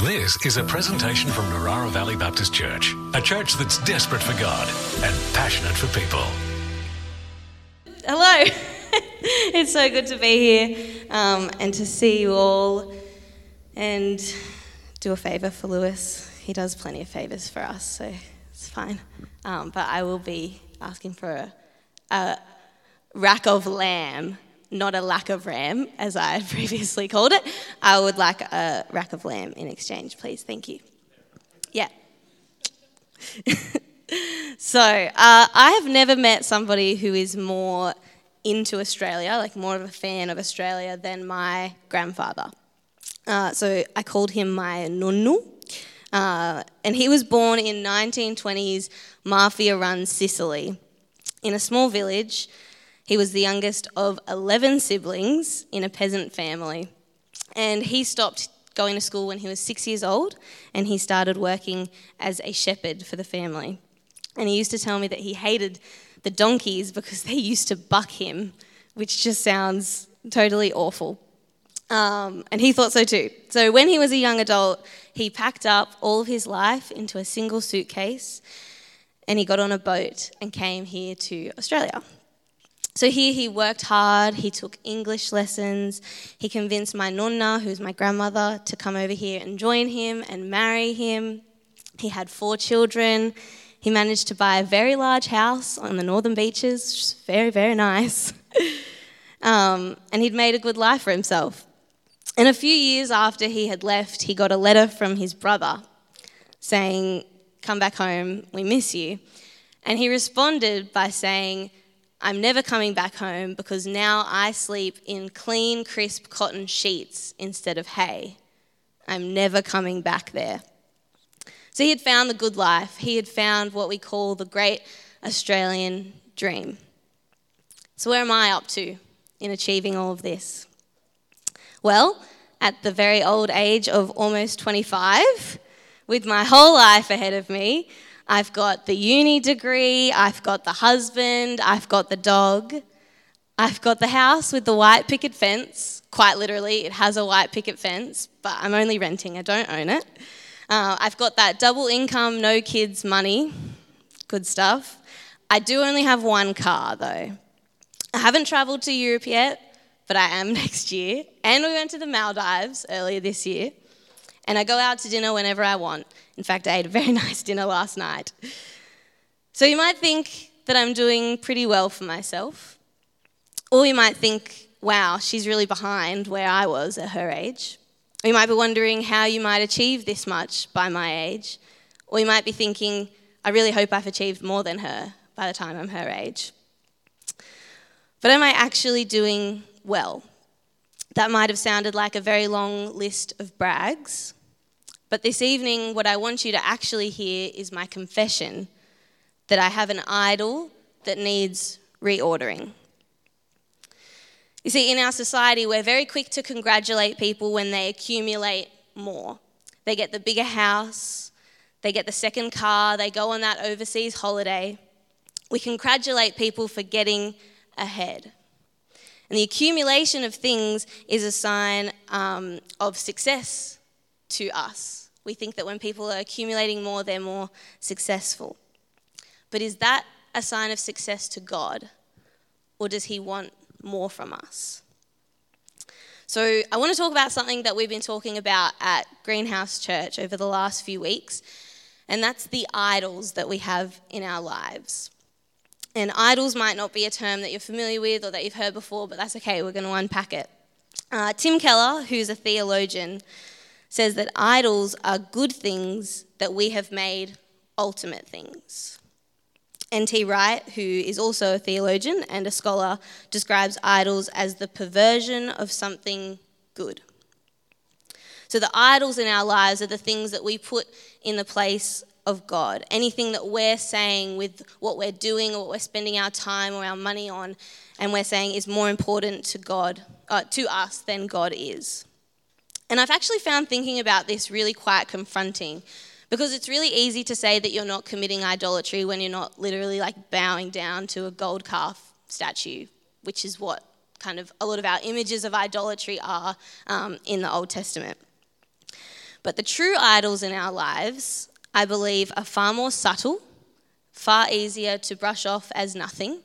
This is a presentation from Narara Valley Baptist Church, a church that's desperate for God and passionate for people. Hello. it's so good to be here um, and to see you all. And do a favour for Lewis. He does plenty of favours for us, so it's fine. Um, but I will be asking for a, a rack of lamb not a lack of ram, as I previously called it. I would like a rack of lamb in exchange, please. Thank you. Yeah. so, uh, I have never met somebody who is more into Australia, like more of a fan of Australia, than my grandfather. Uh, so, I called him my nunnu. Uh, and he was born in 1920s mafia run Sicily in a small village he was the youngest of 11 siblings in a peasant family. And he stopped going to school when he was six years old and he started working as a shepherd for the family. And he used to tell me that he hated the donkeys because they used to buck him, which just sounds totally awful. Um, and he thought so too. So when he was a young adult, he packed up all of his life into a single suitcase and he got on a boat and came here to Australia. So here he worked hard, he took English lessons, he convinced my nonna, who's my grandmother, to come over here and join him and marry him. He had four children. He managed to buy a very large house on the northern beaches, which is very, very nice. um, and he'd made a good life for himself. And a few years after he had left, he got a letter from his brother saying, Come back home, we miss you. And he responded by saying, I'm never coming back home because now I sleep in clean, crisp cotton sheets instead of hay. I'm never coming back there. So he had found the good life. He had found what we call the great Australian dream. So, where am I up to in achieving all of this? Well, at the very old age of almost 25, with my whole life ahead of me, I've got the uni degree, I've got the husband, I've got the dog, I've got the house with the white picket fence. Quite literally, it has a white picket fence, but I'm only renting, I don't own it. Uh, I've got that double income, no kids money. Good stuff. I do only have one car though. I haven't travelled to Europe yet, but I am next year. And we went to the Maldives earlier this year. And I go out to dinner whenever I want. In fact, I ate a very nice dinner last night. So you might think that I'm doing pretty well for myself. Or you might think, wow, she's really behind where I was at her age. Or you might be wondering how you might achieve this much by my age. Or you might be thinking, I really hope I've achieved more than her by the time I'm her age. But am I actually doing well? That might have sounded like a very long list of brags, but this evening, what I want you to actually hear is my confession that I have an idol that needs reordering. You see, in our society, we're very quick to congratulate people when they accumulate more. They get the bigger house, they get the second car, they go on that overseas holiday. We congratulate people for getting ahead. And the accumulation of things is a sign um, of success to us. We think that when people are accumulating more, they're more successful. But is that a sign of success to God? Or does He want more from us? So, I want to talk about something that we've been talking about at Greenhouse Church over the last few weeks, and that's the idols that we have in our lives. And idols might not be a term that you're familiar with or that you've heard before, but that's okay, we're going to unpack it. Uh, Tim Keller, who's a theologian, says that idols are good things that we have made ultimate things. N.T. Wright, who is also a theologian and a scholar, describes idols as the perversion of something good. So, the idols in our lives are the things that we put in the place of God. Anything that we're saying with what we're doing or what we're spending our time or our money on, and we're saying is more important to God, uh, to us than God is. And I've actually found thinking about this really quite confronting because it's really easy to say that you're not committing idolatry when you're not literally like bowing down to a gold calf statue, which is what kind of a lot of our images of idolatry are um, in the Old Testament. But the true idols in our lives, I believe, are far more subtle, far easier to brush off as nothing,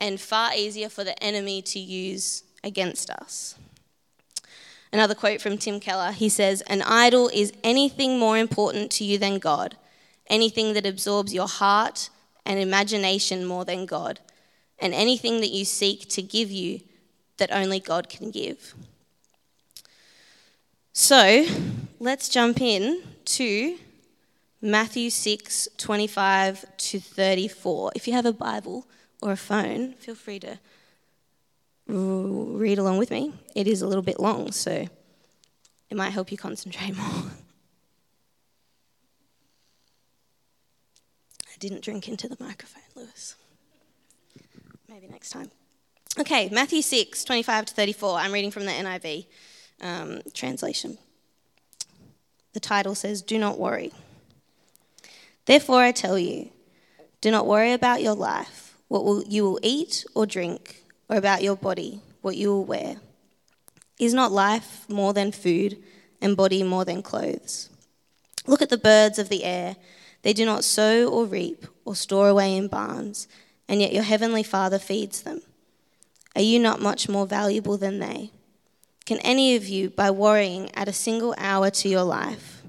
and far easier for the enemy to use against us. Another quote from Tim Keller he says, An idol is anything more important to you than God, anything that absorbs your heart and imagination more than God, and anything that you seek to give you that only God can give. So let's jump in to Matthew 6 25 to 34. If you have a Bible or a phone, feel free to read along with me. It is a little bit long, so it might help you concentrate more. I didn't drink into the microphone, Lewis. Maybe next time. Okay, Matthew 6, 25 to 34. I'm reading from the NIV um, translation. The title says, Do not worry. Therefore, I tell you, do not worry about your life, what will, you will eat or drink, or about your body, what you will wear. Is not life more than food, and body more than clothes? Look at the birds of the air. They do not sow or reap or store away in barns, and yet your heavenly Father feeds them. Are you not much more valuable than they? Can any of you, by worrying, add a single hour to your life?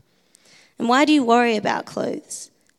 And why do you worry about clothes?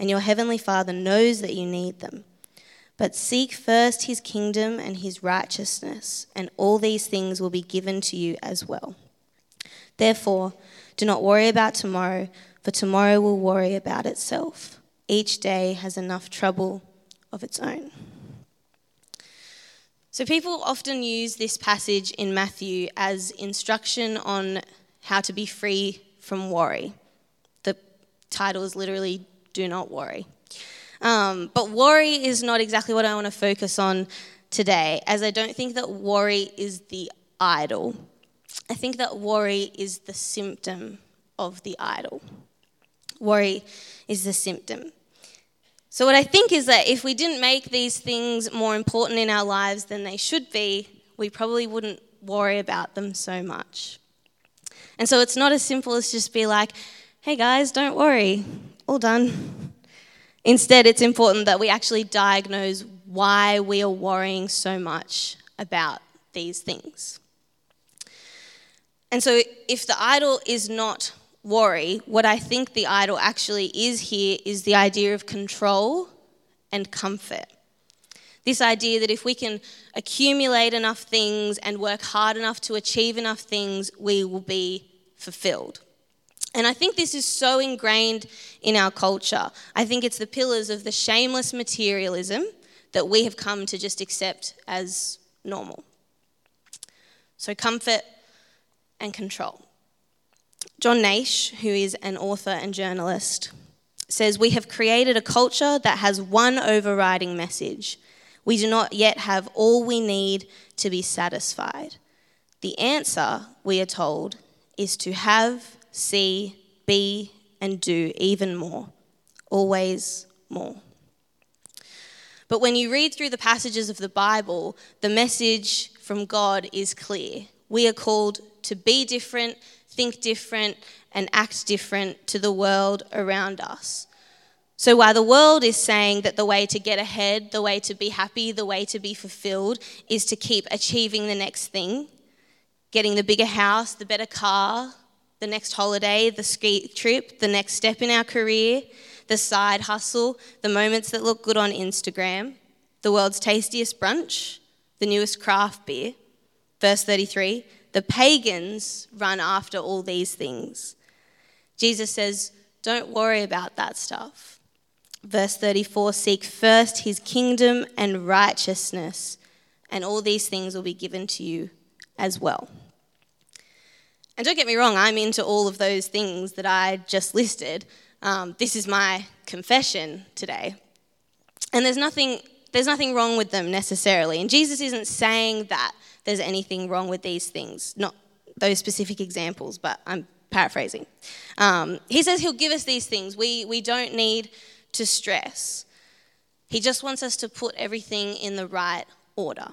and your heavenly Father knows that you need them. But seek first his kingdom and his righteousness, and all these things will be given to you as well. Therefore, do not worry about tomorrow, for tomorrow will worry about itself. Each day has enough trouble of its own. So, people often use this passage in Matthew as instruction on how to be free from worry. The title is literally Do Not Worry. Um, but worry is not exactly what I want to focus on today, as I don't think that worry is the idol. I think that worry is the symptom of the idol. Worry is the symptom. So, what I think is that if we didn't make these things more important in our lives than they should be, we probably wouldn't worry about them so much. And so, it's not as simple as just be like, hey guys, don't worry, all done. Instead, it's important that we actually diagnose why we are worrying so much about these things. And so, if the idol is not worry, what I think the idol actually is here is the idea of control and comfort. This idea that if we can accumulate enough things and work hard enough to achieve enough things, we will be fulfilled. And I think this is so ingrained in our culture. I think it's the pillars of the shameless materialism that we have come to just accept as normal. So, comfort and control. John Naish, who is an author and journalist, says, We have created a culture that has one overriding message. We do not yet have all we need to be satisfied. The answer, we are told, is to have, see, be, and do even more. Always more. But when you read through the passages of the Bible, the message from God is clear. We are called to be different, think different, and act different to the world around us. So, while the world is saying that the way to get ahead, the way to be happy, the way to be fulfilled is to keep achieving the next thing, getting the bigger house, the better car, the next holiday, the ski trip, the next step in our career, the side hustle, the moments that look good on Instagram, the world's tastiest brunch, the newest craft beer. Verse 33 the pagans run after all these things. Jesus says, Don't worry about that stuff. Verse 34 Seek first his kingdom and righteousness, and all these things will be given to you as well. And don't get me wrong, I'm into all of those things that I just listed. Um, this is my confession today. And there's nothing, there's nothing wrong with them necessarily. And Jesus isn't saying that there's anything wrong with these things, not those specific examples, but I'm paraphrasing. Um, he says he'll give us these things. We, we don't need to stress. He just wants us to put everything in the right order.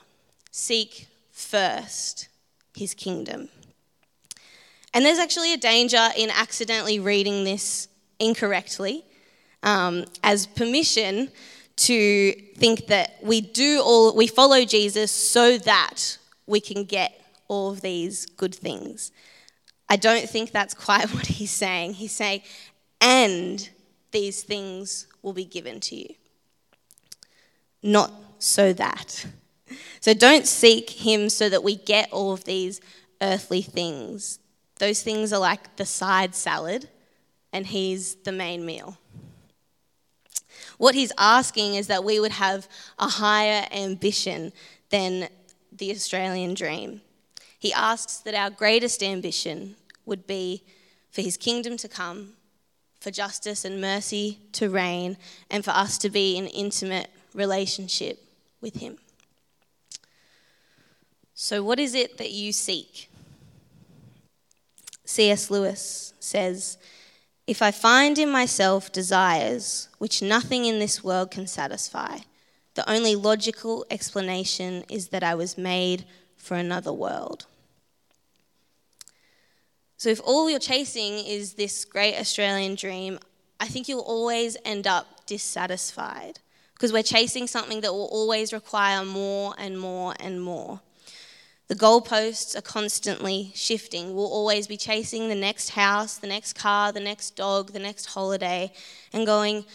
Seek first his kingdom. And there's actually a danger in accidentally reading this incorrectly um, as permission to think that we do all, we follow Jesus so that we can get all of these good things. I don't think that's quite what he's saying. He's saying, and these things will be given to you. Not so that. So don't seek him so that we get all of these earthly things. Those things are like the side salad, and he's the main meal. What he's asking is that we would have a higher ambition than the Australian dream. He asks that our greatest ambition would be for his kingdom to come, for justice and mercy to reign, and for us to be in intimate relationship with him. So, what is it that you seek? C.S. Lewis says, If I find in myself desires which nothing in this world can satisfy, the only logical explanation is that I was made for another world. So, if all you're chasing is this great Australian dream, I think you'll always end up dissatisfied because we're chasing something that will always require more and more and more. The goalposts are constantly shifting. We'll always be chasing the next house, the next car, the next dog, the next holiday, and going,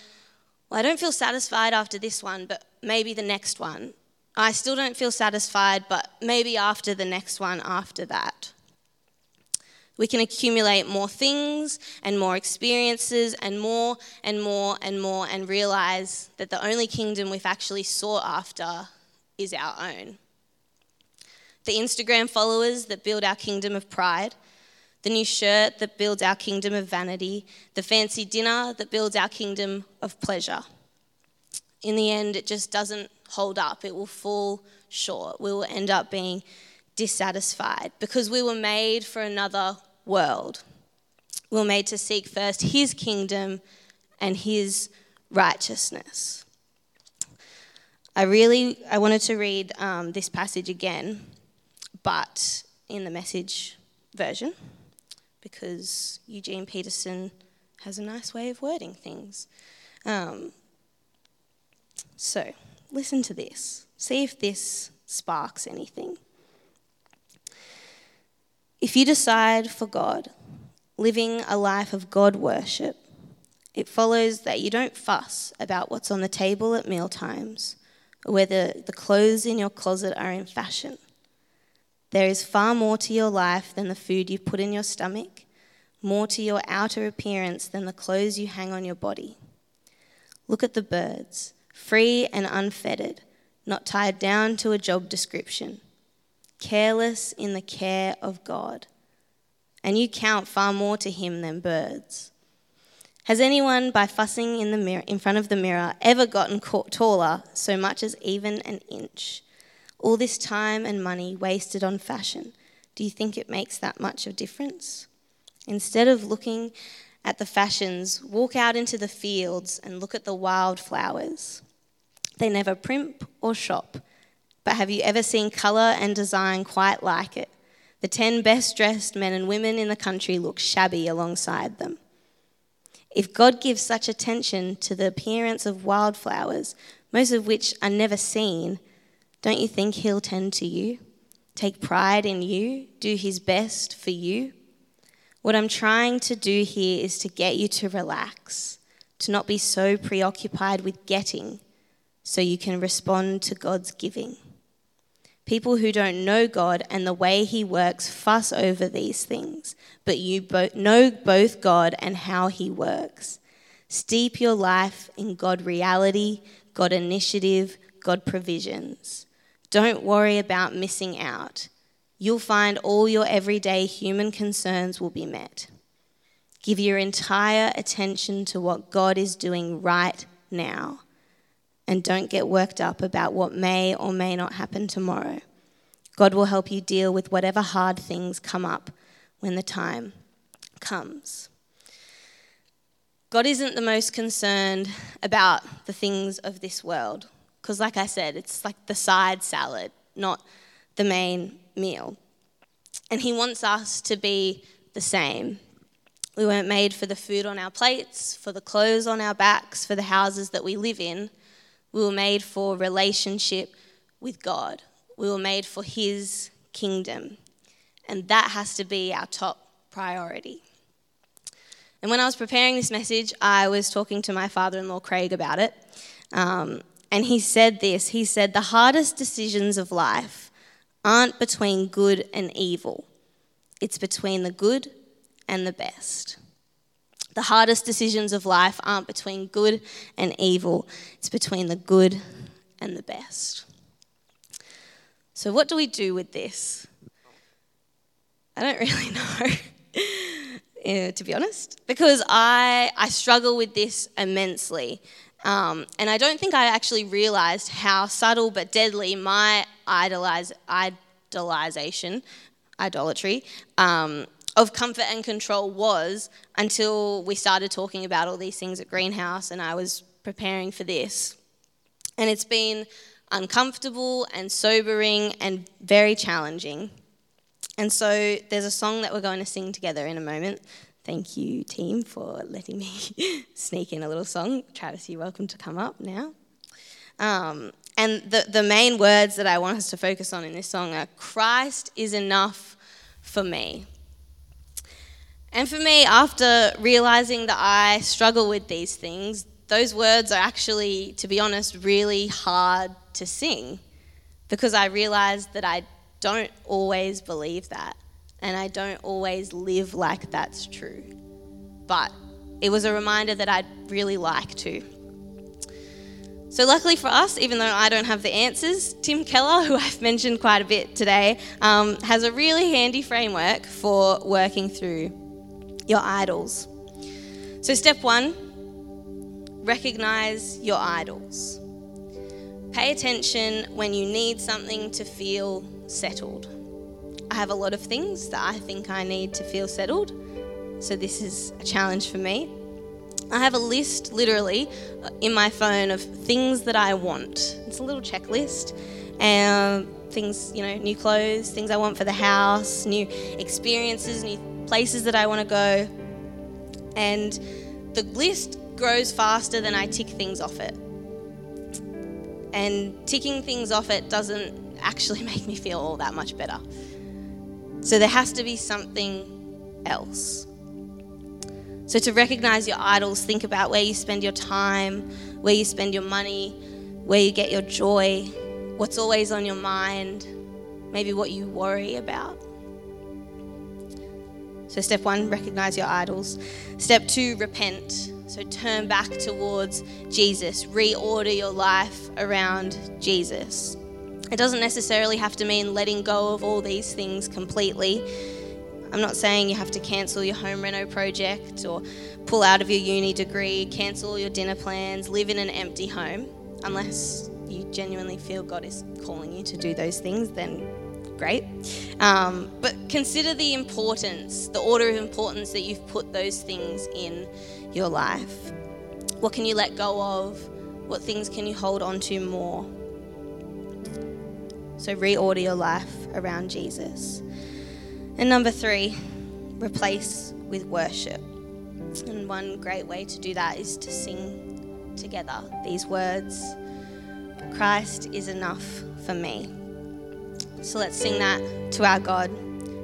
Well, I don't feel satisfied after this one, but maybe the next one. I still don't feel satisfied, but maybe after the next one after that. We can accumulate more things and more experiences and more and more and more and realize that the only kingdom we've actually sought after is our own. The Instagram followers that build our kingdom of pride, the new shirt that builds our kingdom of vanity, the fancy dinner that builds our kingdom of pleasure in the end, it just doesn't hold up. It will fall short. We will end up being dissatisfied because we were made for another world. We were made to seek first His kingdom and His righteousness. I really I wanted to read um, this passage again, but in the message version, because Eugene Peterson has a nice way of wording things. Um, so, listen to this. See if this sparks anything. If you decide for God, living a life of God worship, it follows that you don't fuss about what's on the table at meal times or whether the clothes in your closet are in fashion. There is far more to your life than the food you put in your stomach, more to your outer appearance than the clothes you hang on your body. Look at the birds free and unfettered, not tied down to a job description, careless in the care of God. And you count far more to Him than birds. Has anyone, by fussing in, the mirror, in front of the mirror, ever gotten taller so much as even an inch? All this time and money wasted on fashion, do you think it makes that much of difference? Instead of looking at the fashions, walk out into the fields and look at the wild flowers. They never primp or shop, but have you ever seen colour and design quite like it? The 10 best dressed men and women in the country look shabby alongside them. If God gives such attention to the appearance of wildflowers, most of which are never seen, don't you think He'll tend to you, take pride in you, do His best for you? What I'm trying to do here is to get you to relax, to not be so preoccupied with getting, so you can respond to God's giving. People who don't know God and the way He works fuss over these things, but you know both God and how He works. Steep your life in God reality, God initiative, God provisions. Don't worry about missing out you'll find all your everyday human concerns will be met. Give your entire attention to what God is doing right now. And don't get worked up about what may or may not happen tomorrow. God will help you deal with whatever hard things come up when the time comes. God isn't the most concerned about the things of this world. Because, like I said, it's like the side salad, not the main meal. And He wants us to be the same. We weren't made for the food on our plates, for the clothes on our backs, for the houses that we live in. We were made for relationship with God. We were made for His kingdom. And that has to be our top priority. And when I was preparing this message, I was talking to my father in law, Craig, about it. Um, and he said this He said, The hardest decisions of life aren't between good and evil, it's between the good and the best. The hardest decisions of life aren't between good and evil, it's between the good and the best. So, what do we do with this? I don't really know. to be honest, because I, I struggle with this immensely. Um, and I don't think I actually realized how subtle but deadly my idolize, idolization, idolatry, um, of comfort and control was until we started talking about all these things at Greenhouse and I was preparing for this. And it's been uncomfortable and sobering and very challenging. And so there's a song that we're going to sing together in a moment. Thank you, team, for letting me sneak in a little song. Travis, you're welcome to come up now. Um, and the, the main words that I want us to focus on in this song are Christ is enough for me. And for me, after realizing that I struggle with these things, those words are actually, to be honest, really hard to sing because I realized that I don't always believe that, and I don't always live like that's true. But it was a reminder that I'd really like to. So, luckily for us, even though I don't have the answers, Tim Keller, who I've mentioned quite a bit today, um, has a really handy framework for working through your idols. So, step one recognize your idols. Pay attention when you need something to feel settled. I have a lot of things that I think I need to feel settled, so this is a challenge for me. I have a list literally uh, in my phone of things that I want. It's a little checklist. And things, you know, new clothes, things I want for the house, new experiences, new places that I want to go. And the list grows faster than I tick things off it. And ticking things off it doesn't actually make me feel all that much better. So there has to be something else. So to recognize your idols, think about where you spend your time, where you spend your money, where you get your joy, what's always on your mind, maybe what you worry about. So, step one, recognize your idols. Step two, repent. So, turn back towards Jesus, reorder your life around Jesus. It doesn't necessarily have to mean letting go of all these things completely. I'm not saying you have to cancel your home reno project or pull out of your uni degree, cancel your dinner plans, live in an empty home, unless you genuinely feel God is calling you to do those things, then great. Um, but consider the importance, the order of importance that you've put those things in your life. What can you let go of? What things can you hold on to more? So reorder your life around Jesus. And number three, replace with worship. And one great way to do that is to sing together these words Christ is enough for me. So let's sing that to our God,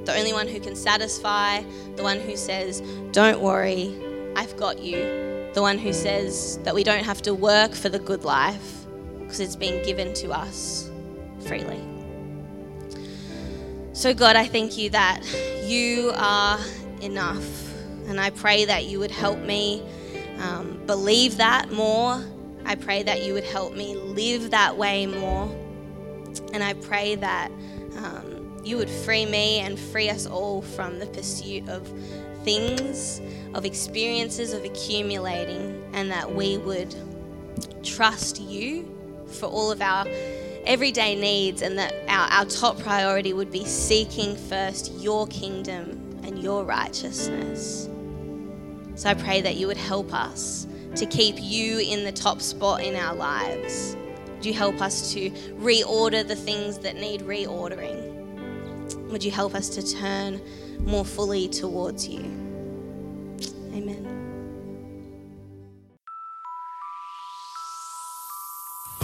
the only one who can satisfy, the one who says, Don't worry, I've got you, the one who says that we don't have to work for the good life because it's been given to us freely. So, God, I thank you that you are enough. And I pray that you would help me um, believe that more. I pray that you would help me live that way more. And I pray that um, you would free me and free us all from the pursuit of things, of experiences, of accumulating, and that we would trust you for all of our everyday needs, and that our, our top priority would be seeking first your kingdom and your righteousness. So I pray that you would help us to keep you in the top spot in our lives. Would you help us to reorder the things that need reordering? Would you help us to turn more fully towards you? Amen.